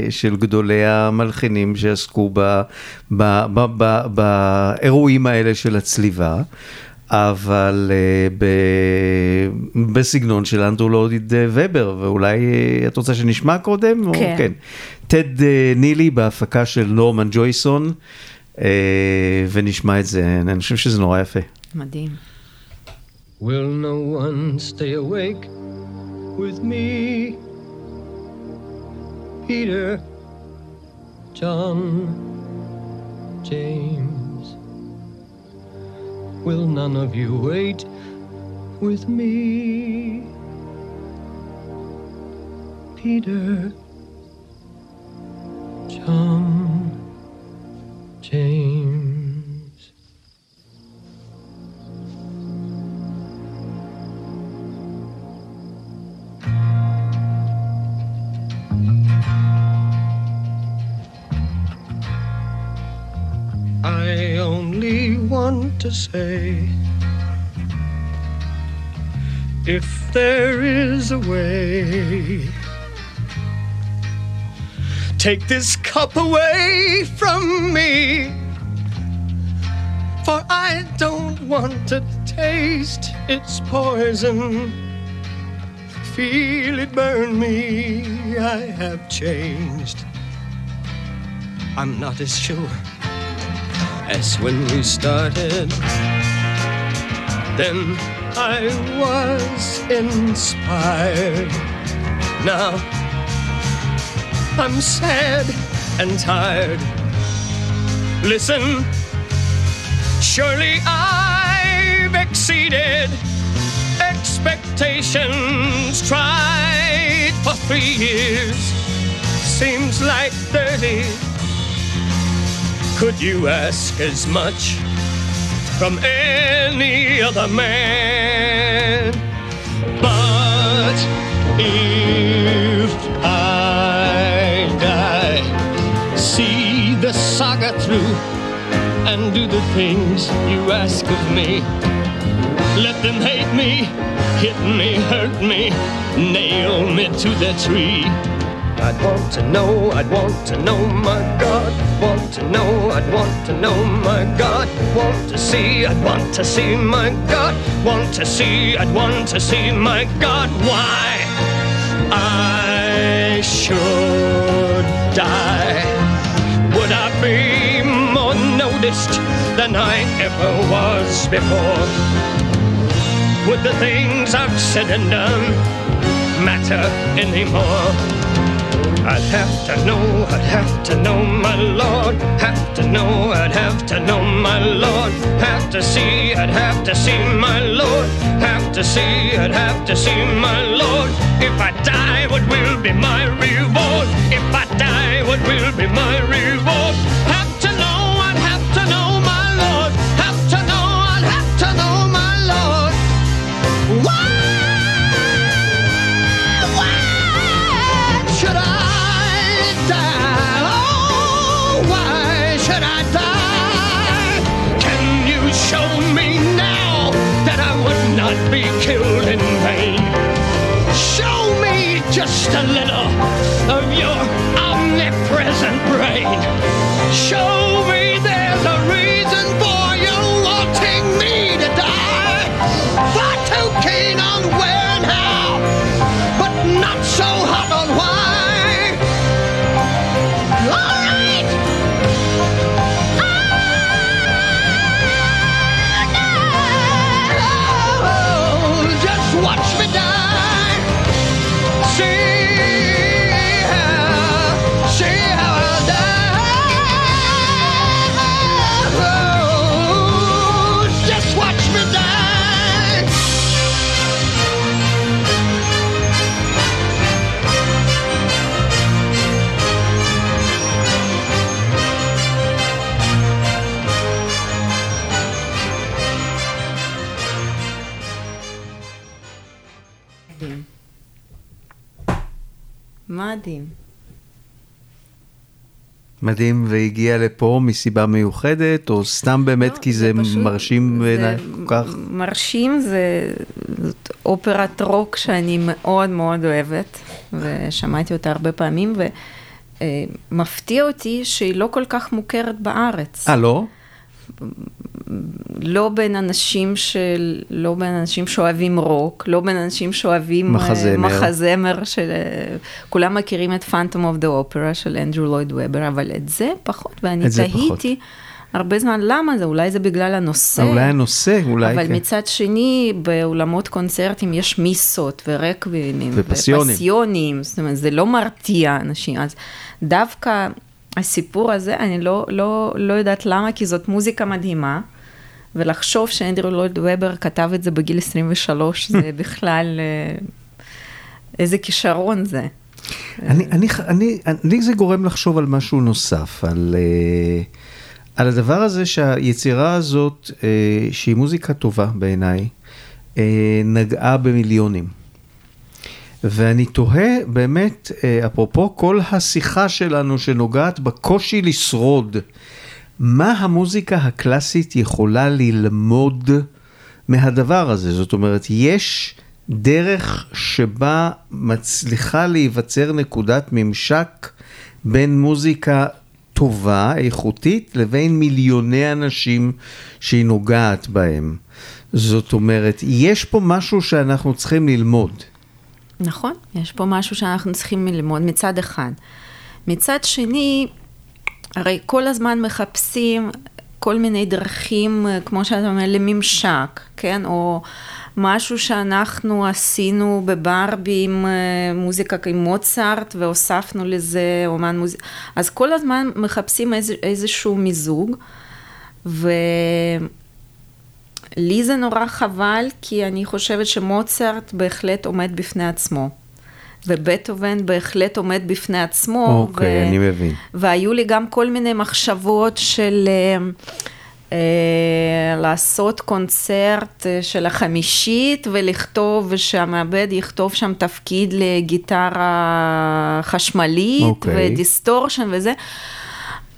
S1: של גדולי המלחינים שעסקו ב, ב, ב, ב, באירועים האלה של הצליבה. אבל ב, בסגנון של אנדרו לודיד ובר, ואולי את רוצה שנשמע קודם?
S2: כן.
S1: או, כן. טד נילי בהפקה של נורמן ג'ויסון, ונשמע את זה, אני חושב שזה נורא יפה.
S2: מדהים.
S4: Will no one stay awake with me? Peter, John, James. Will none of you wait with me? Peter, John, James. Say if there is a way, take this cup away from me, for I don't want to taste its poison. Feel it burn me, I have changed. I'm not as sure as when we started. Then I was inspired. Now I'm sad and tired. Listen, surely I've exceeded expectations. Tried for three years, seems like 30 could you ask as much from any other man? But if I die, see the saga through and do the things you ask of me. Let them hate me, hit me, hurt me, nail me to the tree. I'd want to know, I'd want to know my God. Want to know, I'd want to know my God. Want to see, I'd want to see my God. Want to see, I'd want to see my God. Why I should die? Would I be more noticed than I ever was before? Would the things I've said and done matter anymore? I'd have to know, I'd have to know my Lord. Have to know, I'd have to know my Lord. Have to see, I'd have to see my Lord. Have to see, I'd have to see my Lord. If I die, what will be my reward? If I die, what will be my reward?
S2: מדהים.
S1: מדהים, והגיע לפה מסיבה מיוחדת, או סתם באמת
S2: לא,
S1: כי זה,
S2: פשוט-
S1: מרשים
S2: זה
S1: בעיניי כל כך?
S2: מרשים, זה זאת אופרת רוק שאני מאוד מאוד אוהבת, ושמעתי אותה הרבה פעמים, ומפתיע אותי שהיא לא כל כך מוכרת בארץ.
S1: אה, לא?
S2: לא בין אנשים של... לא בין אנשים שאוהבים רוק, לא בין אנשים שאוהבים... אה,
S1: מחזמר.
S2: מחזמר של... אה, כולם מכירים את Phantom of the Opera של אנדרו לויד וובר, אבל את זה פחות, ואני. תהיתי הרבה זמן, למה זה? אולי זה בגלל הנושא.
S1: אולי הנושא, אולי
S2: אבל
S1: כן.
S2: מצד שני, באולמות קונצרטים יש מיסות ורקווימים.
S1: ופסיונים.
S2: ופסיונים, זאת אומרת, זה לא מרתיע אנשים. אז דווקא הסיפור הזה, אני לא, לא, לא יודעת למה, כי זאת מוזיקה מדהימה, ולחשוב שאנדרו לויד ובר כתב את זה בגיל 23, זה [LAUGHS] בכלל, אה, איזה כישרון זה.
S1: אני, אני, אני, אני זה גורם לחשוב על משהו נוסף, על, אה, על הדבר הזה שהיצירה הזאת, אה, שהיא מוזיקה טובה בעיניי, נגעה במיליונים. ואני תוהה באמת, אה, אפרופו כל השיחה שלנו שנוגעת בקושי לשרוד, מה המוזיקה הקלאסית יכולה ללמוד מהדבר הזה? זאת אומרת, יש דרך שבה מצליחה להיווצר נקודת ממשק בין מוזיקה טובה, איכותית, לבין מיליוני אנשים שהיא נוגעת בהם. זאת אומרת, יש פה משהו שאנחנו צריכים ללמוד.
S2: נכון, יש פה משהו שאנחנו צריכים ללמוד מצד אחד. מצד שני, הרי כל הזמן מחפשים כל מיני דרכים, כמו שאתה אומר, לממשק, כן? או משהו שאנחנו עשינו בברבי עם אה, מוזיקה עם מוצרט והוספנו לזה אומן מוזיקה. אז כל הזמן מחפשים איזה, איזשהו מיזוג, ולי זה נורא חבל, כי אני חושבת שמוצרט בהחלט עומד בפני עצמו. ובטהובן בהחלט עומד בפני עצמו.
S1: אוקיי, אני מבין.
S2: והיו לי גם כל מיני מחשבות של אה, אה, לעשות קונצרט אה, של החמישית ולכתוב, ושהמעבד יכתוב שם תפקיד לגיטרה חשמלית
S1: אוקיי.
S2: ו distortion וזה.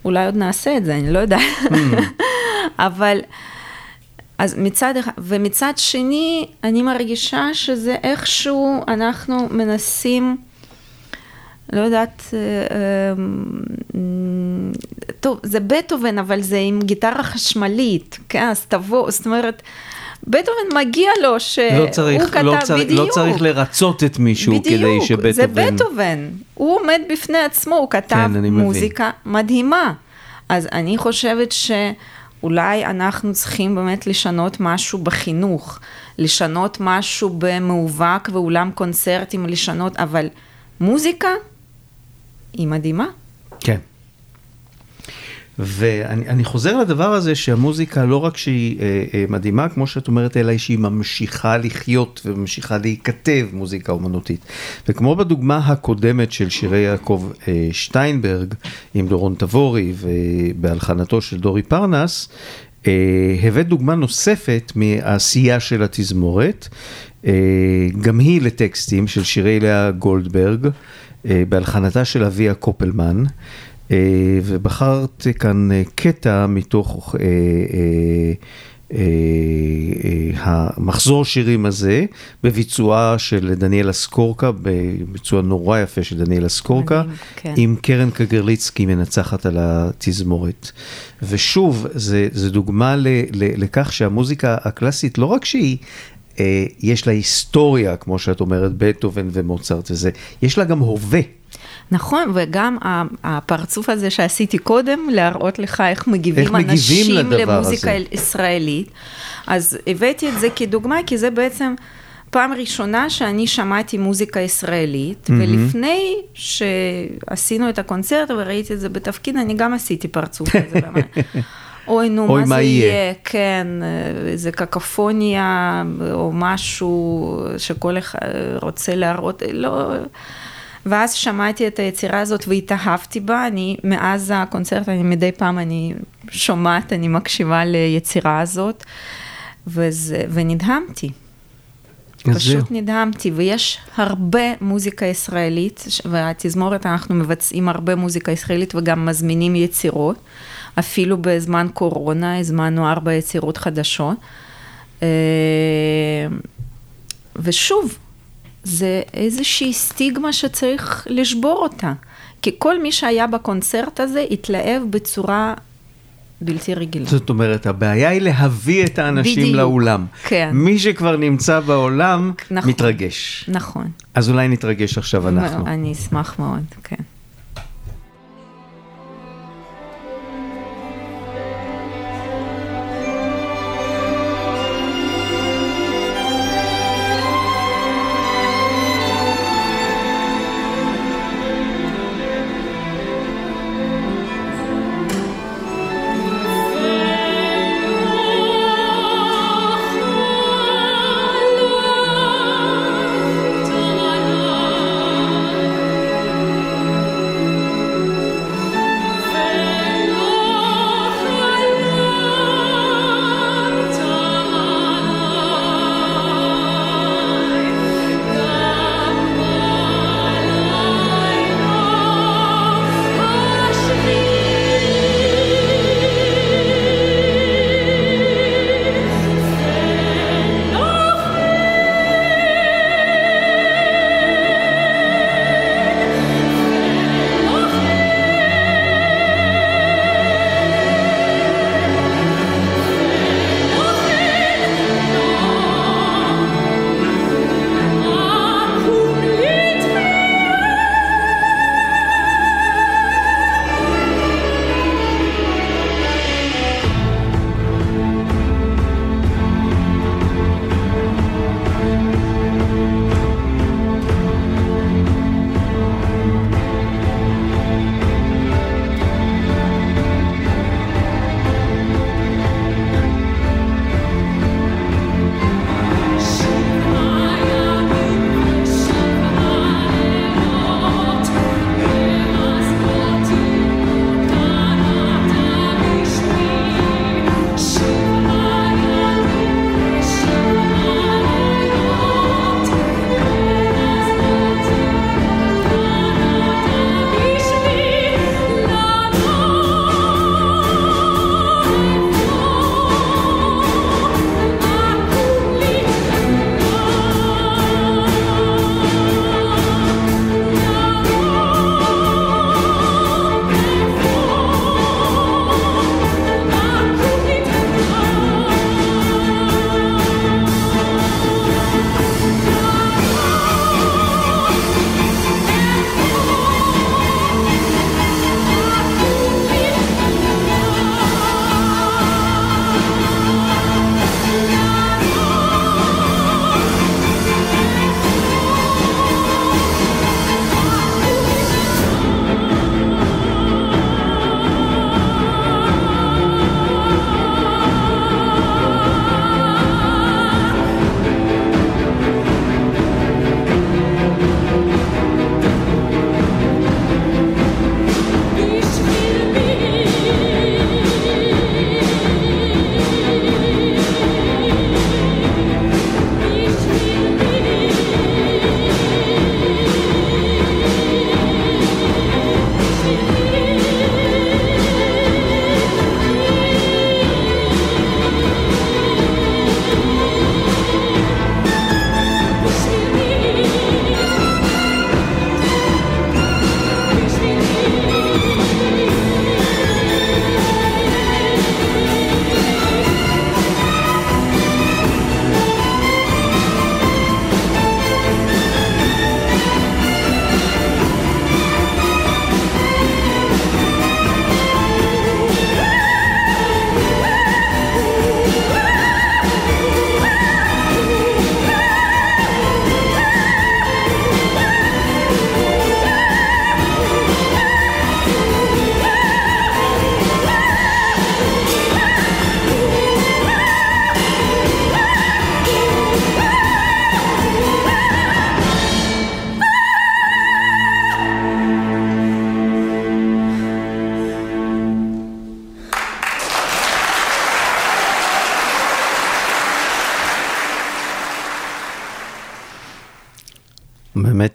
S2: אולי עוד נעשה את זה, אני לא יודעת. [LAUGHS] אבל... אז מצד אחד, ומצד שני, אני מרגישה שזה איכשהו אנחנו מנסים, לא יודעת, אה, אה, טוב, זה בטהובן, אבל זה עם גיטרה חשמלית, כן, אז תבוא, זאת אומרת, בטהובן מגיע לו שהוא
S1: לא צריך,
S2: כתב,
S1: לא, צריך,
S2: בדיוק,
S1: לא צריך לרצות את מישהו כדי
S2: בדיוק,
S1: שבטהובן...
S2: זה בטהובן, הוא עומד בפני עצמו, הוא כתב
S1: כן.
S2: מוזיקה מדהימה. אז אני חושבת שאולי אנחנו צריכים באמת לשנות משהו בחינוך, לשנות משהו במאובק ואולם קונצרטים, לשנות, אבל מוזיקה היא מדהימה.
S1: כן. ואני אני חוזר לדבר הזה שהמוזיקה לא רק שהיא אה, אה, מדהימה, כמו שאת אומרת, אלא שהיא ממשיכה לחיות וממשיכה להיכתב מוזיקה אומנותית. וכמו בדוגמה הקודמת של שירי יעקב אה, שטיינברג עם דורון תבורי ובהלחנתו של דורי פרנס, אה, הבאת דוגמה נוספת מהעשייה של התזמורת, אה, גם היא לטקסטים של שירי לאה גולדברג, אה, בהלחנתה של אביה קופלמן. אה, ובחרת כאן אה, קטע מתוך אה, המחזור שירים הזה, בביצועה של דניאלה סקורקה, בביצוע נורא יפה של דניאלה סקורקה,
S2: מדהים, כן.
S1: עם קרן קגרליצקי מנצחת על התזמורת. ושוב, זה, זה דוגמה ל, ל, לכך שהמוזיקה הקלאסית, לא רק שהיא... יש לה היסטוריה, כמו שאת אומרת, בטהובן ומוצרט וזה, יש לה גם הווה.
S2: נכון, וגם הפרצוף הזה שעשיתי קודם, להראות לך איך מגיבים
S1: איך מגיבים
S2: אנשים
S1: לדבר
S2: למוזיקה
S1: הזה.
S2: ישראלית. אז הבאתי את זה כדוגמה, כי זה בעצם פעם ראשונה שאני שמעתי מוזיקה ישראלית, ולפני שעשינו את הקונצרט וראיתי את זה בתפקיד, אני גם עשיתי פרצוף כזה. [LAUGHS] אוי, נו,
S1: אוי,
S2: מה
S1: מה
S2: זה
S1: יהיה?
S2: יהיה? כן, איזה קקופוניה, או משהו שכל אחד רוצה להראות, לא... ואז שמעתי את היצירה הזאת והתאהבתי בה, אני מאז הקונצרט, אני מדי פעם אני שומעת, אני מקשיבה ליצירה הזאת, וזה, ונדהמתי. פשוט. נדהמתי, ויש הרבה מוזיקה ישראלית, והתזמורת אנחנו מבצעים הרבה מוזיקה ישראלית וגם מזמינים יצירות, אפילו בזמן קורונה הזמנו ארבע יצירות חדשות. אה, ושוב, זה איזושהי סטיגמה שצריך לשבור אותה, כי כל מי שהיה בקונצרט הזה התלהב בצורה בלתי רגילה.
S1: זאת אומרת, הבעיה היא להביא את האנשים
S2: בדיוק,
S1: לאולם.
S2: כן.
S1: מי שכבר נמצא בעולם,
S2: נכון.
S1: מתרגש.
S2: נכון.
S1: אז אולי נתרגש עכשיו אנחנו.
S2: אני אשמח מאוד, כן.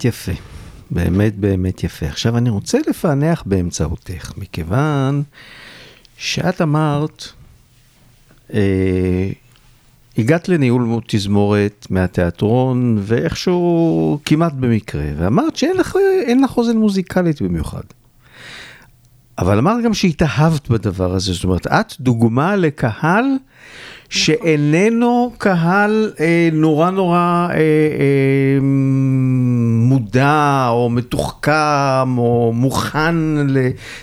S1: באמת יפה. באמת באמת יפה. עכשיו אני רוצה לפענח באמצעותך, מכיוון שאת אמרת, אה, הגעת לניהול תזמורת מהתיאטרון, ואיכשהו כמעט במקרה, ואמרת שאין לך, לך אוזן מוזיקלית במיוחד. אבל אמרת גם שהתאהבת בדבר הזה, זאת אומרת, את דוגמה לקהל שאיננו קהל אה, נורא נורא אה, אה, מודע או מתוחכם או מוכן, ל...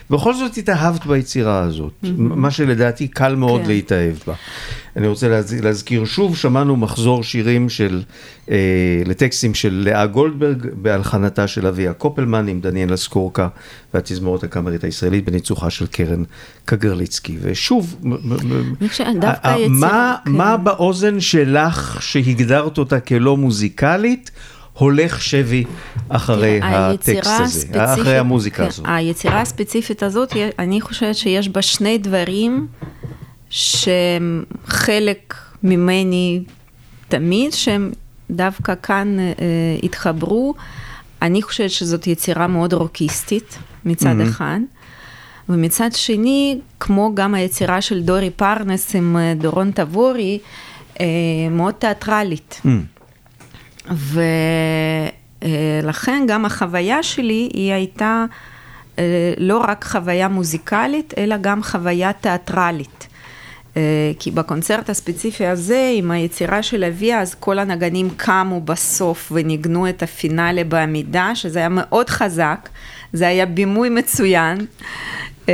S1: בכל זאת התאהבת ביצירה הזאת, mm-hmm. מה שלדעתי קל מאוד כן. להתאהב בה. אני רוצה להז... להזכיר שוב, שמענו מחזור שירים של, אה, לטקסטים של לאה גולדברג בהלחנתה של אביה קופלמן עם דניאל אסקורקה והתזמורת הקאמרית הישראלית בניצוחה של קרן קגרליצקי. ושוב,
S2: היצירה...
S1: מה, כן. מה באוזן שלך שהגדרת אותה כלא מוזיקלית? הולך שבי אחרי הטקסט הזה, אחרי המוזיקה כן, הזאת.
S2: היצירה הספציפית הזאת, אני חושבת שיש בה שני דברים שהם חלק ממני תמיד, שהם דווקא כאן אה, התחברו. אני חושבת שזאת יצירה מאוד רוקיסטית מצד mm-hmm. אחד, ומצד שני, כמו גם היצירה של דורי פרנס עם אה, דורון תבורי, אה, מאוד תיאטרלית. Mm. ולכן גם החוויה שלי היא הייתה אה, לא רק חוויה מוזיקלית, אלא גם חוויה תיאטרלית. אה, כי בקונצרט הספציפי הזה, עם היצירה של אביה, אז כל הנגנים קמו בסוף וניגנו את הפינאלה בעמידה, שזה היה מאוד חזק, זה היה בימוי מצוין. אה,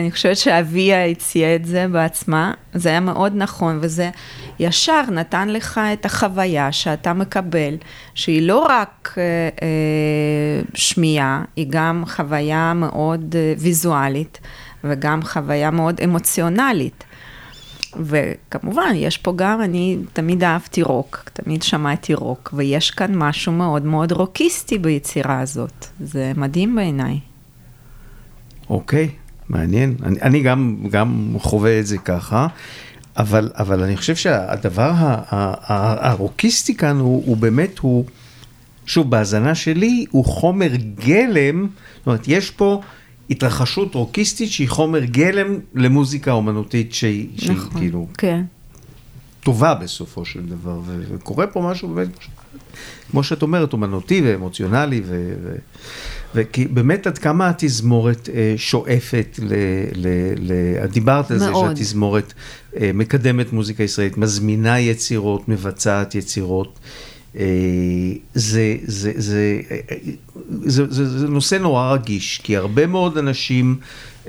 S2: אני חושבת שאביה הציעה את זה בעצמה, זה היה מאוד נכון, וזה ישר נתן לך את החוויה שאתה מקבל, שהיא לא רק אה, שמיעה, היא גם חוויה מאוד ויזואלית, וגם חוויה מאוד אמוציונלית. וכמובן, יש פה גם, אני תמיד אהבתי רוק, תמיד שמעתי רוק, ויש כאן משהו מאוד מאוד רוקיסטי ביצירה הזאת. זה מדהים בעיניי.
S1: אוקיי, מעניין. אני, אני גם, גם חווה את זה ככה, אבל, אבל אני חושב שהדבר הרוקיסטי כאן הוא, הוא באמת, הוא, שוב, בהאזנה שלי, הוא חומר גלם, זאת אומרת, יש פה... התרחשות רוקיסטית שהיא חומר גלם למוזיקה אומנותית שהיא, נכון, שהיא כאילו
S2: כן.
S1: טובה בסופו של דבר, וקורה פה משהו באמת, כמו שאת אומרת, אומנותי ואמוציונלי, ו... ו... וכי באמת עד כמה התזמורת אה, שואפת ל... ל, ל דיברת על זה שהתזמורת אה, מקדמת מוזיקה ישראלית, מזמינה יצירות, מבצעת יצירות. אה, זה, זה, זה, זה, זה, זה נושא נורא רגיש, כי הרבה מאוד אנשים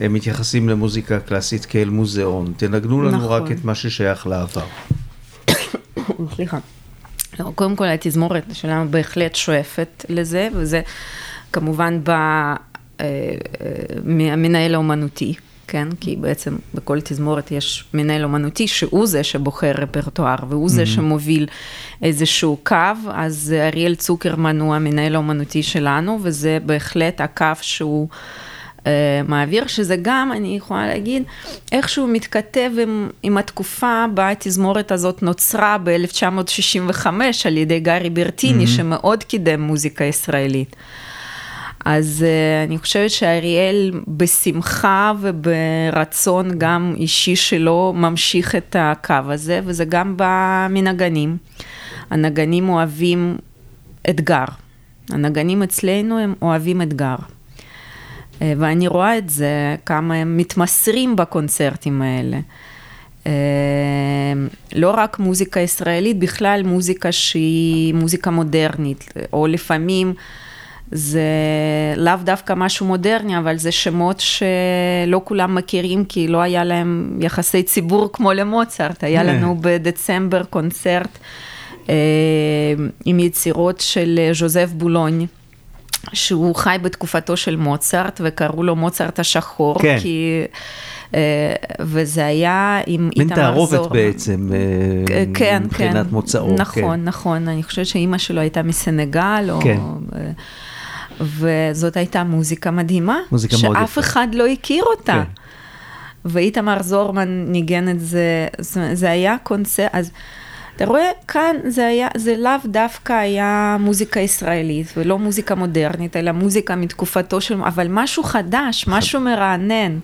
S1: מתייחסים למוזיקה קלאסית כאל מוזיאון. תנגנו לנו נכון. רק את מה ששייך לעבר. [COUGHS]
S2: סליחה. לא, קודם כל התזמורת שלנו בהחלט שואפת לזה, וזה כמובן בא אה, מהמנהל האומנותי. כן? כי בעצם בכל תזמורת יש מנהל אומנותי שהוא זה שבוחר רפרטואר והוא זה mm-hmm. שמוביל איזשהו קו, אז אריאל צוקרמן הוא המנהל האומנותי שלנו, וזה בהחלט הקו שהוא... uh, מעביר, שזה גם, אני יכולה להגיד, איכשהו מתכתב עם, עם התקופה בה התזמורת הזאת נוצרה ב-1965 על ידי גארי ברטיני, mm-hmm. שמאוד קידם מוזיקה ישראלית. אז uh, אני חושבת שאריאל בשמחה וברצון גם אישי שלו ממשיך את הקו הזה, וזה גם בא מנגנים. הנגנים אוהבים אתגר. הנגנים אצלנו הם אוהבים אתגר. Uh, ואני רואה את זה, כמה הם מתמסרים בקונצרטים האלה. Uh, לא רק מוזיקה ישראלית, בכלל מוזיקה שהיא מוזיקה מודרנית, או לפעמים זה לאו דווקא משהו מודרני, אבל זה שמות שלא כולם מכירים, כי לא היה להם יחסי ציבור כמו למוצרט. היה לנו בדצמבר קונצרט אה, עם יצירות של ז'וזף בולוני. שהוא חי בתקופתו של מוצרט, וקראו לו מוצרט השחור,
S1: כן.
S2: כי... אה, וזה היה עם איתמר זורמן.
S1: מין תערובת בעצם, אה, כן, מבחינת
S2: כן,
S1: מוצאו.
S2: נכון, כן. נכון, אני חושבת שאימא שלו הייתה מסנגל, או...
S1: כן.
S2: וזאת הייתה מוזיקה מדהימה,
S1: מוזיקה
S2: מאוד שאף אחד לא הכיר אותה. כן. ואיתמר זורמן ניגן את זה, זה היה קונצרט, אז אתה רואה, כאן זה היה, זה לאו דווקא היה מוזיקה ישראלית ולא מוזיקה מודרנית, אלא מוזיקה מתקופתו של, אבל משהו חדש, משהו מרענן.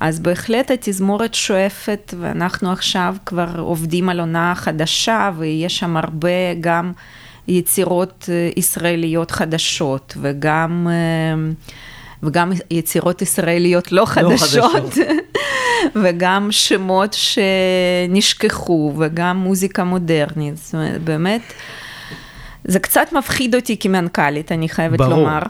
S2: אז בהחלט התזמורת שואפת, ואנחנו עכשיו כבר עובדים על עונה חדשה, ויש שם הרבה גם יצירות אה, ישראליות חדשות, וגם, אה, וגם יצירות ישראליות לא חדשות. לא חדשות. [LAUGHS] וגם שמות שנשכחו, וגם מוזיקה מודרנית, זאת אומרת, באמת, זה קצת מפחיד אותי כמנכ"לית, אני חייבת ברור. לומר.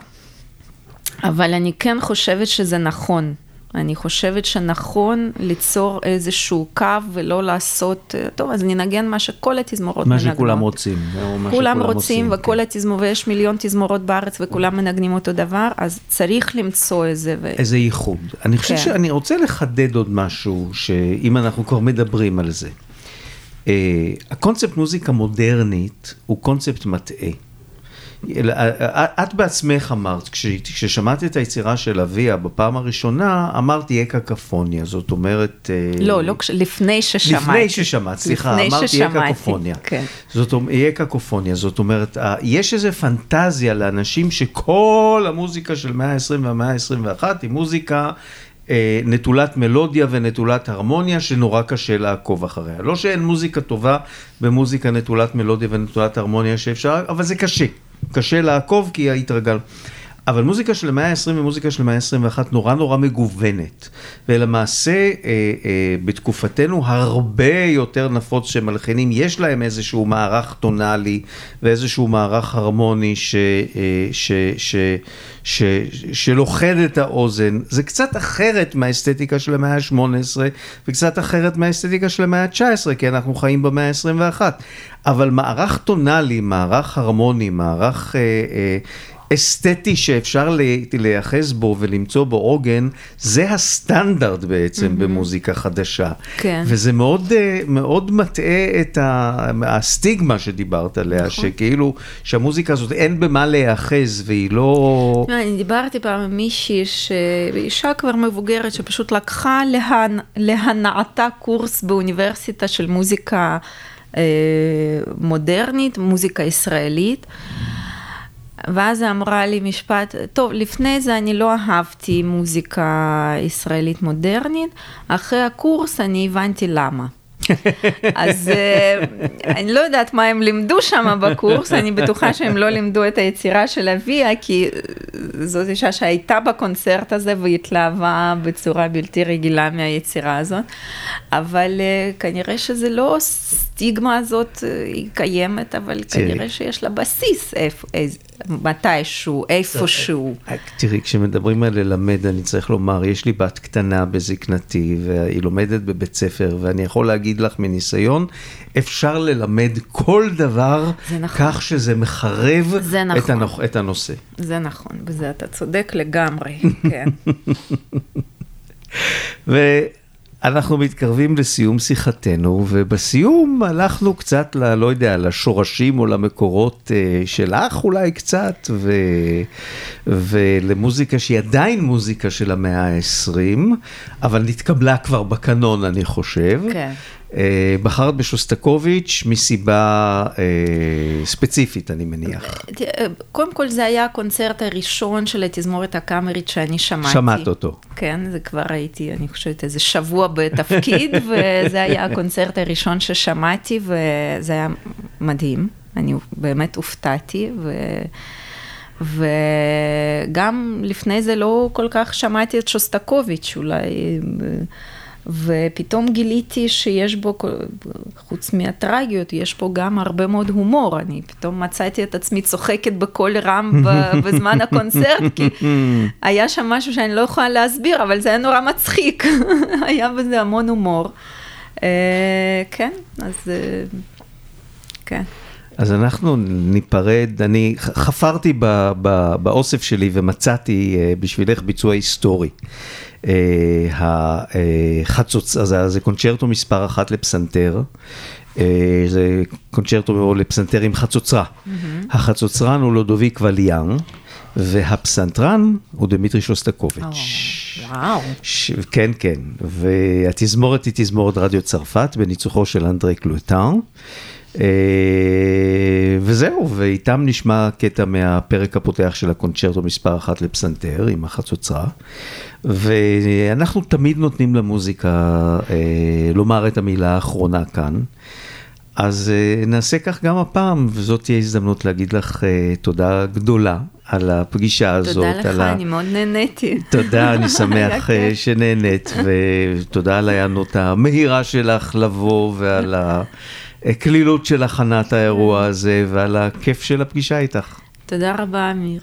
S2: אבל אני כן חושבת שזה נכון. אני חושבת שנכון ליצור איזשהו קו ולא לעשות, טוב, אז ננגן מה שכל התזמורות
S1: מנגנות. מה שכולם רוצים.
S2: מה כולם רוצים, וכל כן. התזמורות, ויש מיליון תזמורות בארץ וכולם מנגנים אותו דבר, אז צריך למצוא איזה... ו...
S1: איזה ייחוד. אני חושב כן. שאני רוצה לחדד עוד משהו, שאם אנחנו כבר מדברים על זה. Uh, הקונספט מוזיקה מודרנית הוא קונספט מטעה. את בעצמך אמרת, כששמעתי את היצירה של אביה בפעם הראשונה, אמרת יהיה קקפוניה, זאת אומרת...
S2: אה, לא, לא, לפני ששמעתי.
S1: לפני ששמעת, סליחה, אמרתי יהיה קקופוניה.
S2: כן.
S1: זאת אומרת, יהיה קקופוניה, זאת אומרת, יש איזו פנטזיה לאנשים שכל המוזיקה של מאה ה-20 והמאה ה-21 היא מוזיקה... אה, נטולת מלודיה ונטולת הרמוניה, שנורא קשה לעקוב אחריה. לא שאין מוזיקה טובה במוזיקה נטולת מלודיה ונטולת הרמוניה שאפשר, אבל זה קשה. קשה לעקוב כי התרגל. אבל מוזיקה של המאה ה-20 ומוזיקה של המאה ה-21 נורא נורא מגוונת. ולמעשה, אה, אה, בתקופתנו הרבה יותר נפוץ שמלחינים, יש להם איזשהו מערך טונאלי ואיזשהו מערך הרמוני ש, אה, ש, ש, ש, שלוכד את האוזן. זה קצת אחרת מהאסתטיקה של המאה ה-18 וקצת אחרת מהאסתטיקה של המאה ה-19, כי אנחנו חיים במאה ה-21. אבל מערך טונאלי, מערך הרמוני, מערך... אה, אה, אסתטי שאפשר להיאחז בו ולמצוא בו עוגן, זה הסטנדרט בעצם mm-hmm. במוזיקה חדשה.
S2: כן.
S1: וזה מאוד, אה, מאוד מטעה את הסטיגמה שדיברת עליה, נכון. שכאילו, שהמוזיקה הזאת אין במה להיאחז והיא לא...
S2: אני דיברתי פעם עם מישהי, אישה כבר מבוגרת, שפשוט לקחה להנ... להנעתה קורס באוניברסיטה של מוזיקה אה, מודרנית, מוזיקה ישראלית. ואז היא אמרה לי משפט, טוב, לפני זה אני לא אהבתי מוזיקה ישראלית מודרנית, אחרי הקורס אני הבנתי למה. [LAUGHS] אז אה, אני לא יודעת מה הם לימדו שם בקורס, אני בטוחה שהם לא לימדו את היצירה של אביה, כי זאת אישה שהייתה בקונצרט הזה והתלהבה בצורה בלתי רגילה מהיצירה הזאת, אבל אה, כנראה שזה לא סטיגמה הזאת, אה, היא קיימת, אבל כנראה שיש לה בסיס איפה, מתישהו, איפשהו.
S1: תראי, כשמדברים על ללמד, אני צריך לומר, יש לי בת קטנה בזקנתי, והיא לומדת בבית ספר, ואני יכול להגיד לך מניסיון, אפשר ללמד כל דבר, נכון. כך שזה מחרב נכון. את, הנוח, את הנושא.
S2: זה נכון, בזה אתה צודק לגמרי, כן. [LAUGHS]
S1: אנחנו מתקרבים לסיום שיחתנו, ובסיום הלכנו קצת, ל, לא יודע, לשורשים או למקורות uh, שלך אולי קצת, ו, ולמוזיקה שהיא עדיין מוזיקה של המאה ה-20, אבל נתקבלה כבר בקנון, אני חושב.
S2: כן.
S1: אה, בחרת בשוסטקוביץ' מסיבה אה, ספציפית, אני מניח.
S2: אה, קודם כל זה היה הקונצרט הראשון של התזמורת הקאמרית שאני שמעתי.
S1: שמעת אותו.
S2: כן, זה כבר הייתי, אני חושבת, איזה שבוע בתפקיד, [LAUGHS] וזה היה הקונצרט הראשון ששמעתי, וזה היה מדהים. אני באמת הופתעתי, ו... וגם לפני זה לא כל כך שמעתי את שוסטקוביץ', אולי... ופתאום גיליתי שיש בו, חוץ מהטרגיות, יש פה גם הרבה מאוד הומור. אני פתאום מצאתי את עצמי צוחקת בקול רם [LAUGHS] בזמן הקונצרט, כי היה שם משהו שאני לא יכולה להסביר, אבל זה היה נורא מצחיק. [LAUGHS] היה בזה המון הומור. אה, כן, אז אה, כן.
S1: אז אנחנו ניפרד, אני חפרתי באוסף שלי ומצאתי אה, בשבילך ביצוע היסטורי. החצוץ, זה קונצ'רטו מספר אחת לפסנתר. זה קונצ'רטו לפסנתר עם חצוצרה. Mm-hmm. החצוצרן הוא לודוביק וליאן, והפסנתרן הוא דמיטרי שוסטקוביץ'.
S2: Oh, וואו.
S1: ש... כן, כן. והתזמורת היא תזמורת רדיו צרפת בניצוחו של אנדרי קלוטן. Uh, וזהו, ואיתם נשמע קטע מהפרק הפותח של הקונצ'רטו מספר אחת לפסנתר עם החצוצרה. ואנחנו תמיד נותנים למוזיקה לומר את המילה האחרונה כאן. אז נעשה כך גם הפעם, וזאת תהיה הזדמנות להגיד לך תודה גדולה על הפגישה הזאת.
S2: תודה לך, ה... אני מאוד נהניתי.
S1: תודה, אני [LAUGHS] שמח שנהנית, ותודה על ההיענות המהירה שלך לבוא ועל הקלילות של הכנת האירוע הזה ועל הכיף של הפגישה איתך.
S2: תודה רבה, אמיר.